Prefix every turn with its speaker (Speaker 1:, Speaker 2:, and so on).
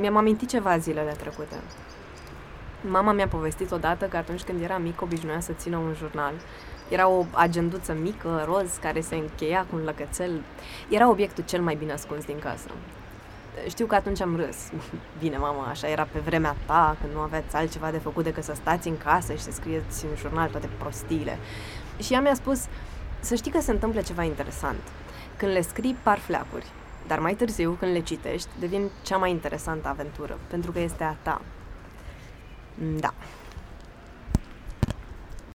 Speaker 1: mi-am amintit ceva zilele trecute. Mama mi-a povestit odată că atunci când era mic obișnuia să țină un jurnal. Era o agenduță mică, roz, care se încheia cu un lăcățel. Era obiectul cel mai bine ascuns din casă. Știu că atunci am râs. Bine, mama, așa era pe vremea ta, când nu aveți altceva de făcut decât să stați în casă și să scrieți în jurnal toate prostiile. Și ea mi-a spus, să știi că se întâmplă ceva interesant. Când le scrii, par fleacuri, dar mai târziu, când le citești, devin cea mai interesantă aventură, pentru că este a ta. Da.